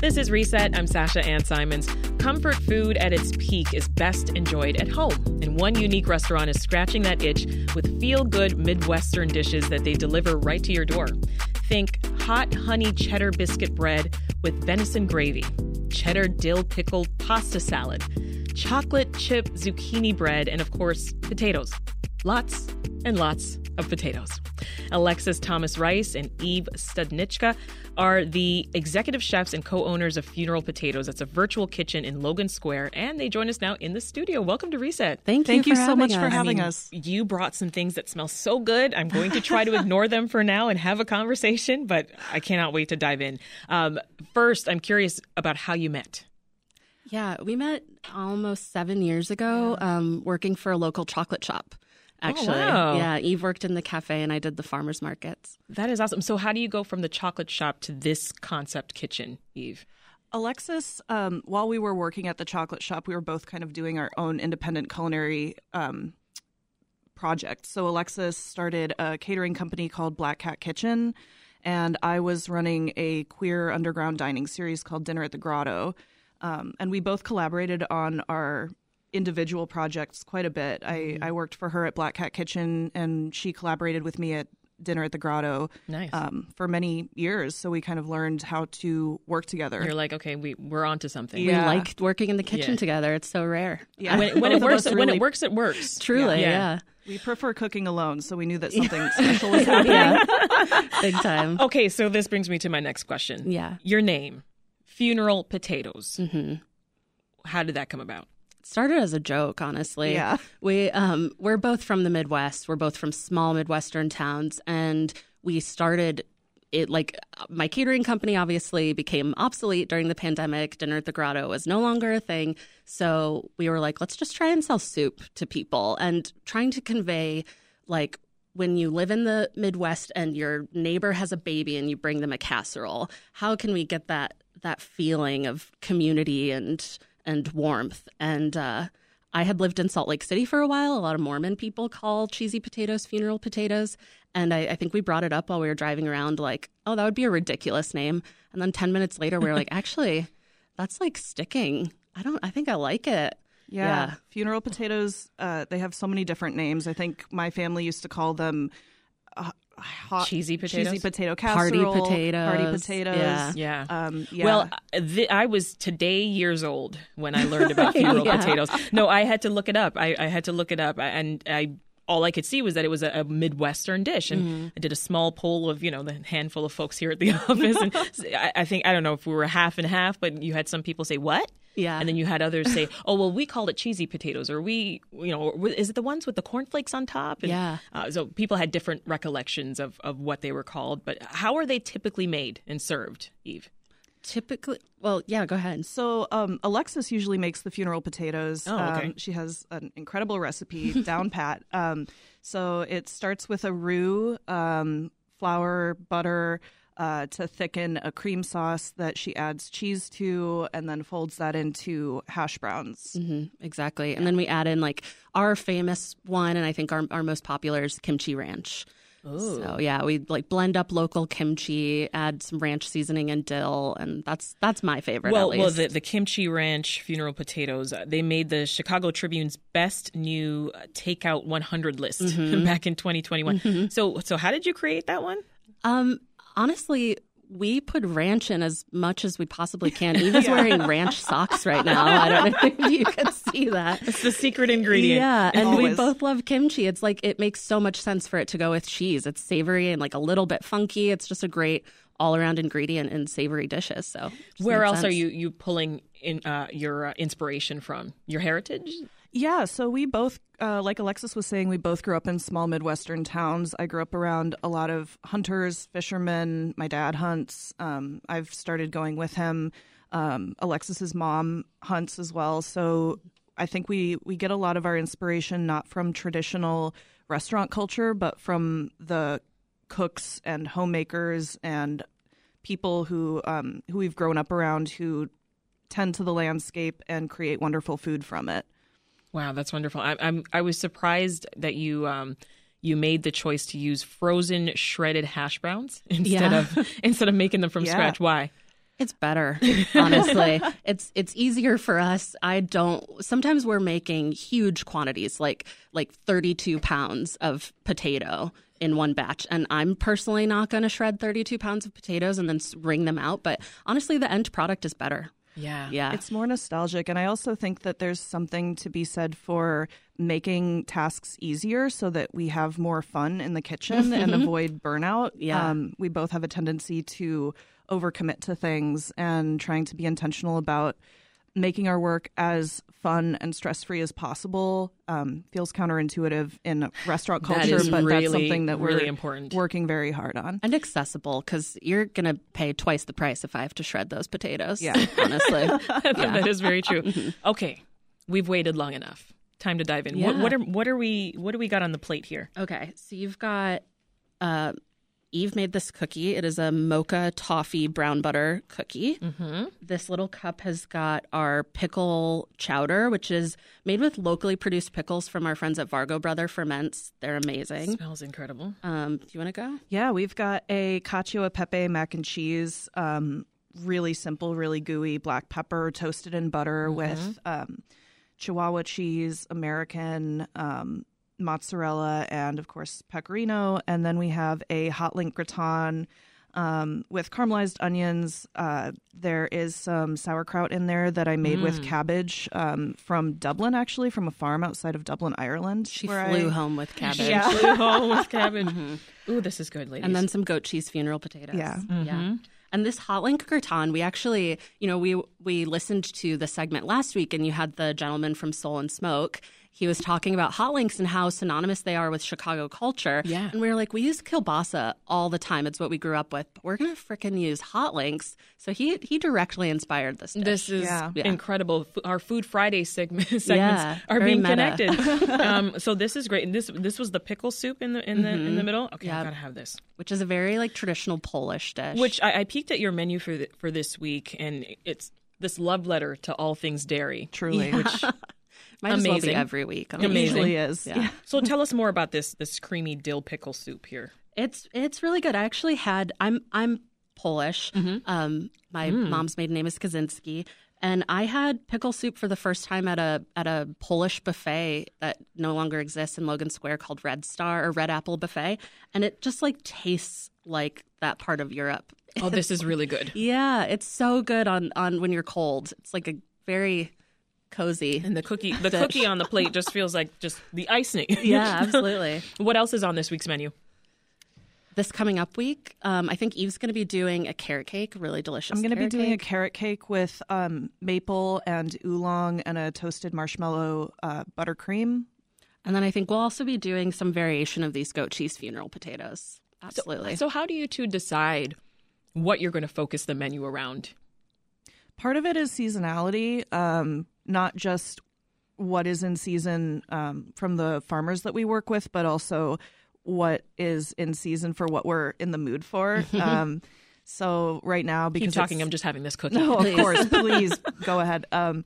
This is Reset. I'm Sasha Ann Simons. Comfort food at its peak is best enjoyed at home, and one unique restaurant is scratching that itch with feel good Midwestern dishes that they deliver right to your door. Think hot honey cheddar biscuit bread with venison gravy, cheddar dill pickled pasta salad, chocolate chip zucchini bread, and of course, potatoes. Lots and lots of potatoes. Alexis Thomas Rice and Eve Studnicka are the executive chefs and co owners of Funeral Potatoes. It's a virtual kitchen in Logan Square, and they join us now in the studio. Welcome to Reset. Thank you, Thank you, for so much having for having I mean, us. You brought some things that smell so good. I'm going to try to ignore them for now and have a conversation, but I cannot wait to dive in. Um, first, I'm curious about how you met. Yeah, we met almost seven years ago, um, working for a local chocolate shop. Actually, wow. yeah, Eve worked in the cafe, and I did the farmers markets. That is awesome. So, how do you go from the chocolate shop to this concept kitchen, Eve? Alexis, um, while we were working at the chocolate shop, we were both kind of doing our own independent culinary um, project. So Alexis started a catering company called Black Cat Kitchen, and I was running a queer underground dining series called Dinner at the Grotto. Um, and we both collaborated on our individual projects quite a bit. I, I worked for her at Black Cat Kitchen, and she collaborated with me at Dinner at the Grotto Nice. um, for many years. So we kind of learned how to work together. You're like, okay, we we're onto something. Yeah. We like working in the kitchen Yeah. together. It's so rare. yeah. When, when it works, us when it works, it works. Truly, Yeah. yeah, We prefer cooking alone, so we knew that something special was happening. yeah, big time. Okay, so this brings me to my next question. Yeah. Your name, Funeral Potatoes. hmm How did that come about? Started as a joke honestly. Yeah. we um we're both from the midwest. We're both from small midwestern towns. And we started it like my catering company obviously became obsolete during the pandemic. Dinner at the grotto was no longer a thing. So we were like let's just try and sell soup to people. And trying to convey like when you live in the midwest and your neighbor has a baby and you bring them a casserole how can we get that that feeling of community and and warmth. And uh, I had lived in Salt Lake City for a while. A lot of Mormon people call cheesy potatoes funeral potatoes. And I, I think we brought it up while we were driving around, like, oh, that would be a ridiculous name. And then 10 minutes later, we were like, actually, that's like sticking. I don't, I think I like it. Yeah. Yeah. Funeral potatoes, uh, they have so many different names. I think my family used to call them uh, hot, Cheesy potatoes? cheesy potato Party potatoes. party potatoes. Yeah. Yeah. Um, yeah. Well, th- I was today years old when I learned about funeral Yeah. potatoes. No, I had to look it up. I, I had to look it up, I- and I all I could see was that it was a, a midwestern dish. And Mm-hmm. I did a small poll of you know the handful of folks here at the office, and I, I think I don't know if we were half and half, but you had some people say what. Yeah. And then you had others say, "Oh, well, we called it cheesy potatoes, or we, you know, is it the ones with the cornflakes on top?" And, Yeah. Uh, so people had different recollections of of what they were called. But how are they typically made and served, Eve? Typically, well, yeah, go ahead. So um, Alexis usually makes the funeral potatoes. Oh, okay. um, she has an incredible recipe down pat. Um, so it starts with a roux, um, flour, butter uh, to thicken a cream sauce that she adds cheese to, and then folds that into hash browns. hmm exactly. And then we add in like our famous one, and I think our, our most popular is kimchi ranch. So yeah, we like blend up local kimchi, add some ranch seasoning and dill, and that's that's my favorite. Well, well, the, the kimchi ranch funeral potatoes, uh, they made the Chicago Tribune's best new uh, takeout 100 list Mm-hmm. back in 2021. So, so how did you create that one? Um, honestly, we put ranch in as much as we possibly can. Eva's wearing ranch socks right now. I don't know if you can see that. It's the secret ingredient. Yeah, and we both love kimchi. It's like it makes so much sense for it to go with cheese. It's savory and like a little bit funky. It's just a great all-around ingredient in savory dishes. So, Where else are you you pulling in uh, your uh, inspiration from? Your heritage? Yeah, so we both, uh, like Alexis was saying, we both grew up in small Midwestern towns. I grew up around a lot of hunters, fishermen. My dad hunts. Um, I've started going with him. Um, Alexis's mom hunts as well. So I think we, we get a lot of our inspiration not from traditional restaurant culture, but from the cooks and homemakers and people who um, who we've grown up around who tend to the landscape and create wonderful food from it. Wow, that's wonderful. I, I'm I was surprised that you um you made the choice to use frozen shredded hash browns instead Yeah. of instead of making them from Yeah. scratch. Why? It's better, honestly. it's it's easier for us. I don't. Sometimes we're making huge quantities, like like thirty two pounds of potato in one batch, and I'm personally not going to shred thirty two pounds of potatoes and then wring them out. But honestly, the end product is better. Yeah. Yeah, It's more nostalgic. And I also think that there's something to be said for making tasks easier so that we have more fun in the kitchen and avoid burnout. Yeah. Um, we both have a tendency to overcommit to things and trying to be intentional about making our work as fun and stress free as possible um, feels counterintuitive in restaurant culture, but really, that's something that we're really important. working very hard on. and accessible because you're going to pay twice the price if I have to shred those potatoes. Yeah. honestly. that is very true. Okay, we've waited long enough. Time to dive in. What, what are what are we what do we got on the plate here? Okay, so you've got uh, Eve made this cookie. It is a mocha toffee brown butter cookie. Mm-hmm. This little cup has got our pickle chowder, which is made with locally produced pickles from our friends at Vargo Brother Ferments. They're amazing. Smells incredible. Um, do you want to go? Yeah, we've got a cacio e pepe mac and cheese. Um, really simple, really gooey black pepper toasted in butter with um, Chihuahua cheese, American um, mozzarella, and of course pecorino. And then we have a hot link gratin um, with caramelized onions. Uh, there is some sauerkraut in there that I made with cabbage um, from Dublin, actually, from a farm outside of Dublin, Ireland. She where flew I- home with cabbage. Yeah. Flew home with cabbage. Ooh, this is good, ladies. and then some goat cheese funeral potatoes. Yeah. yeah. And this hot link gratin, we actually, you know, we we listened to the segment last week, and you had the gentleman from Soul and Smoke. He was talking about hot links and how synonymous they are with Chicago culture. Yeah. And we were like, we use kielbasa all the time. It's what we grew up with. But we're gonna freaking use hot links. So he he directly inspired this. Dish. This is Yeah. Yeah. incredible. Our Food Friday segment, segments Yeah, are being meta. connected. um, so this is great. And this this was the pickle soup in the in the in the middle. Okay, I gotta have this. which is a very like traditional Polish dish. Which I, I peeked at your menu for the, for this week, and it's this love letter to all things dairy. Truly. Which might as well amazing. be every week. It Amazing. usually is. Yeah. so tell us more about this this creamy dill pickle soup here. It's it's really good. I actually had I'm I'm Polish. Um, my mom's maiden name is Kaczynski, and I had pickle soup for the first time at a at a Polish buffet that no longer exists in Logan Square called Red Star or Red Apple Buffet, and it just like tastes like that part of Europe. Oh, this is really good. Yeah, it's so good on on when you're cold. It's like a very cozy. And the cookie the cookie on the plate just feels like just the icing. Yeah, absolutely. what else is on this week's menu? this coming up week, um, I think Eve's going to be doing a carrot cake, really delicious. I'm going to be carrot doing a carrot cake with um, maple and oolong and a toasted marshmallow uh, buttercream. And then I think we'll also be doing some variation of these goat cheese funeral potatoes. Absolutely. So how do you two decide what you're going to focus the menu around? Part of it is seasonality, um, not just what is in season um, from the farmers that we work with, but also what is in season for what we're in the mood for. um, so right now, because Keep talking. I'm just having this cookie. No, of course. Please go ahead. Um,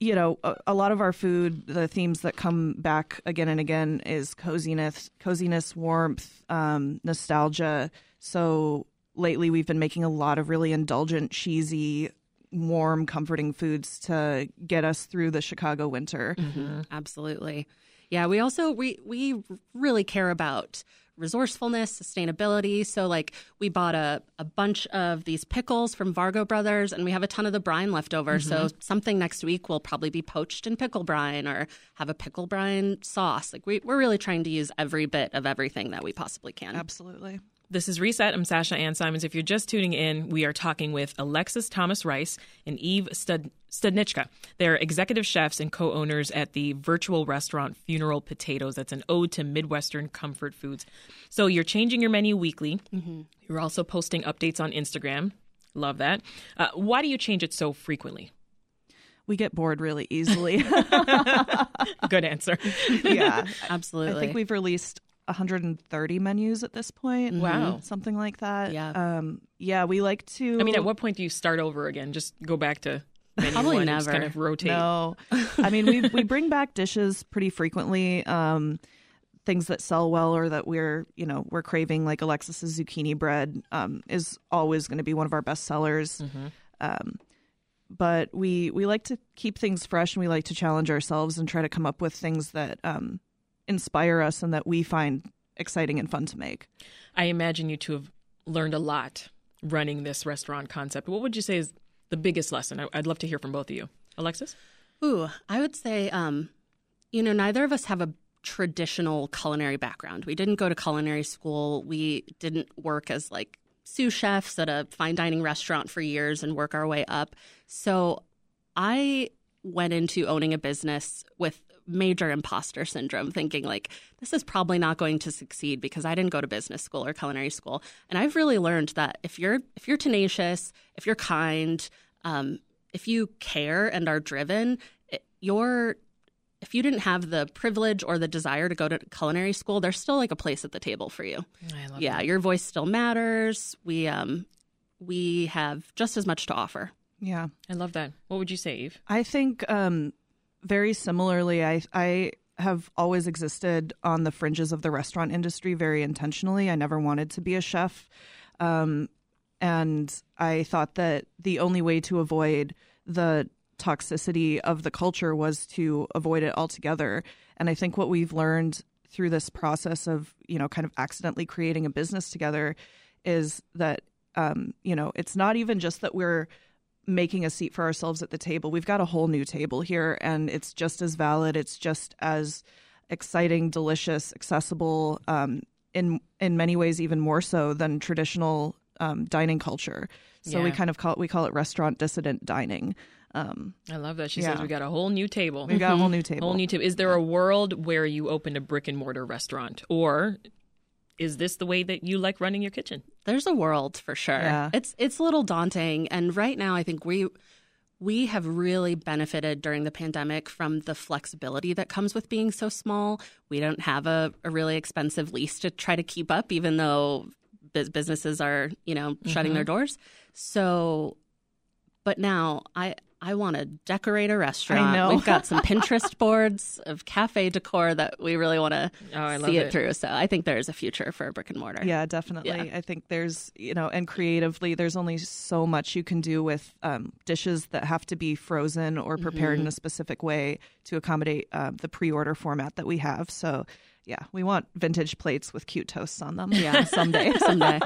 you know, a, a lot of our food, the themes that come back again and again is coziness, coziness, warmth, um, nostalgia. So lately, we've been making a lot of really indulgent, cheesy, warm, comforting foods to get us through the Chicago winter. Mm-hmm. Absolutely. Yeah, we also we we really care about resourcefulness, sustainability. So like we bought a, a bunch of these pickles from Vargo Brothers and we have a ton of the brine left over. Mm-hmm. So something next week will probably be poached in pickle brine or have a pickle brine sauce. Like we, we're really trying to use every bit of everything that we possibly can. Absolutely. This is Reset. I'm Sasha Ann Simons. If you're just tuning in, we are talking with Alexis Thomas Rice and Eve Stud- Studnicka. They're executive chefs and co owners at the virtual restaurant Funeral Potatoes. That's an ode to Midwestern comfort foods. So you're changing your menu weekly. You're also posting updates on Instagram. Love that. Uh, why do you change it so frequently? We get bored really easily. Good answer. yeah. Absolutely. I think we've released 130 menus at this point. Wow. Something like that. Yeah. Um, yeah, we like to. I mean, at what point do you start over again? Just go back to menu Probably one never. kind of rotate. No. I mean, we we bring back dishes pretty frequently. Um, things that sell well or that we're you know we're craving like Alexis's zucchini bread um, is always going to be one of our best sellers. Um, but we we like to keep things fresh and we like to challenge ourselves and try to come up with things that um, inspire us and that we find exciting and fun to make. I imagine you two have learned a lot running this restaurant concept. What would you say is the biggest lesson? I- I'd love to hear from both of you. Alexis? Ooh, I would say, um, you know, neither of us have a traditional culinary background. We didn't go to culinary school. We didn't work as like sous chefs at a fine dining restaurant for years and work our way up. So I went into owning a business with major imposter syndrome, thinking like this is probably not going to succeed because I didn't go to business school or culinary school. And I've really learned that if you're if you're tenacious, if you're kind, um, if you care and are driven, it, you're if you didn't have the privilege or the desire to go to culinary school, there's still like a place at the table for you. I love Yeah, your voice still matters. We um we have just as much to offer. Yeah. I love that. What would you say, Eve? I think um, very similarly. I I have always existed on the fringes of the restaurant industry very intentionally. I never wanted to be a chef, um, and I thought that the only way to avoid the toxicity of the culture was to avoid it altogether. And I think what we've learned through this process of you know kind of accidentally creating a business together is that um, you know it's not even just that we're making a seat for ourselves at the table. We've got a whole new table here, and it's just as valid. It's just as exciting, delicious, accessible. Um, in in many ways, even more so than traditional um, dining culture. So we kind of call it, we call it restaurant dissident dining. Um, I love that. She Yeah. says we got a whole new table. we've got a whole new table. Whole new table. Is there a world where you opened a brick and mortar restaurant, or is this the way that you like running your kitchen? There's a world for sure. Yeah. It's it's a little daunting and right now I think we we have really benefited during the pandemic from the flexibility that comes with being so small. We don't have a, a really expensive lease to try to keep up even though bus- businesses are, you know, shutting their mm-hmm. doors. So but now I I want to decorate a restaurant. know. We've got some Pinterest boards of cafe decor that we really want to Oh, see it it. through. So I think there's a future for brick and mortar. Yeah, definitely. Yeah. I think there's, you know, and creatively, there's only so much you can do with um, dishes that have to be frozen or prepared in a specific way to accommodate uh, the pre order format that we have. So, yeah, we want vintage plates with cute toasts on them. Yeah, someday, someday.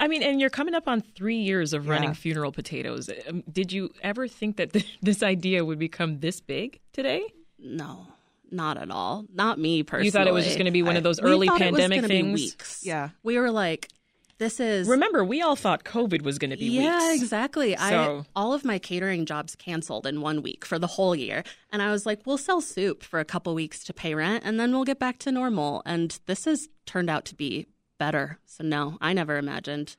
I mean, and you're coming up on three years of running Yeah. funeral potatoes. Um, did you ever think that th- this idea would become this big today? No, not at all. Not me personally. You thought it was just going to be one of those We early thought it was pandemic gonna be things? weeks. Yeah. we were like, this is. Remember, we all thought COVID was going to be weeks. yeah, weeks. exactly. I all of my catering jobs canceled in one week for the whole year, and I was like, "We'll sell soup for a couple weeks to pay rent, and then we'll get back to normal." And this has turned out to be better. So no, I never imagined.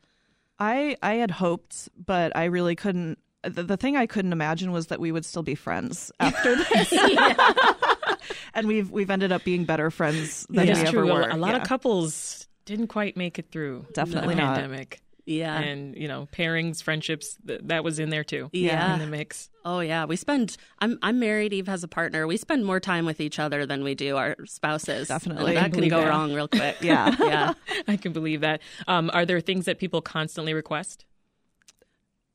I, I had hoped, but I really couldn't. The, the thing I couldn't imagine was that we would still be friends after this. and we've we've ended up being better friends than That's we ever true. A- were. A lot of couples didn't quite make it through Definitely the not. pandemic. Yeah, And, you know, pairings, friendships, th- that was in there too. Yeah. In the mix. Oh yeah, we spend. I'm I'm married. Eve has a partner. We spend more time with each other than we do our spouses. Definitely. And that can can go that. wrong real quick. Yeah. yeah. I can believe that. Um, are there things that people constantly request?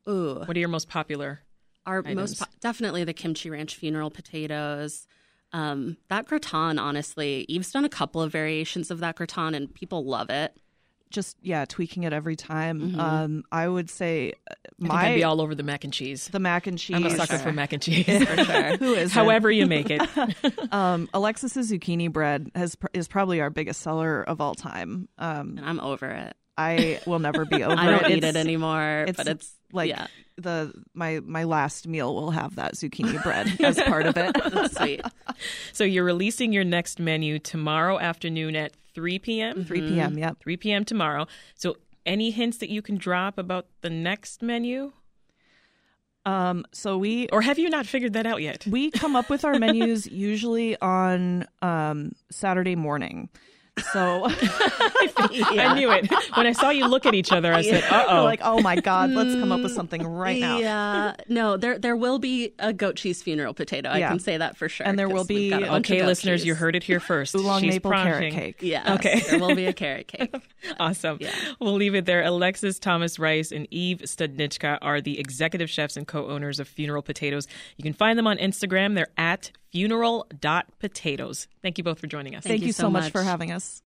Ooh, What are your most popular? our items? most po- definitely the kimchi ranch funeral potatoes. Um, that gratin, honestly, Eve's done a couple of variations of that gratin, and people love it. just yeah, tweaking it every time. Mm-hmm. Um, I would say uh, I think my I'd be all over the mac and cheese. the mac and cheese. I'm a sucker sure. for mac and cheese. For sure. Who is However you make it. um, Alexis's zucchini bread has pr- is probably our biggest seller of all time. Um, and I'm over it. I will never be over I don't it. eat It's- it anymore, it's but it's like yeah, the my my last meal will have that zucchini bread as part of it. that's sweet. So you're releasing your next menu tomorrow afternoon at 3 p.m. 3 p.m. Yep. 3 p.m. tomorrow. So any hints that you can drop about the next menu? Um, so we Or have you not figured that out yet? we come up with our menus usually on um, Saturday morning. So I knew it. When I saw you look at each other, I said, "Uh oh." like, oh my god, let's come up with something right now. Yeah, no, there there will be a goat cheese funeral potato. I Yeah. can say that for sure. And there will be- got a bunch of Okay, listeners, cheese. you heard it here first. Oolong She's maple carrot cake. Yeah. Okay. there will be a carrot cake. Awesome. Yeah. We'll leave it there. Alexis Thomas Rice and Eve Studnicka are the executive chefs and co owners of Funeral Potatoes. You can find them on Instagram. They're at funeral.potatoes. Thank you both for joining us. Thank, you you so so much much. for having us.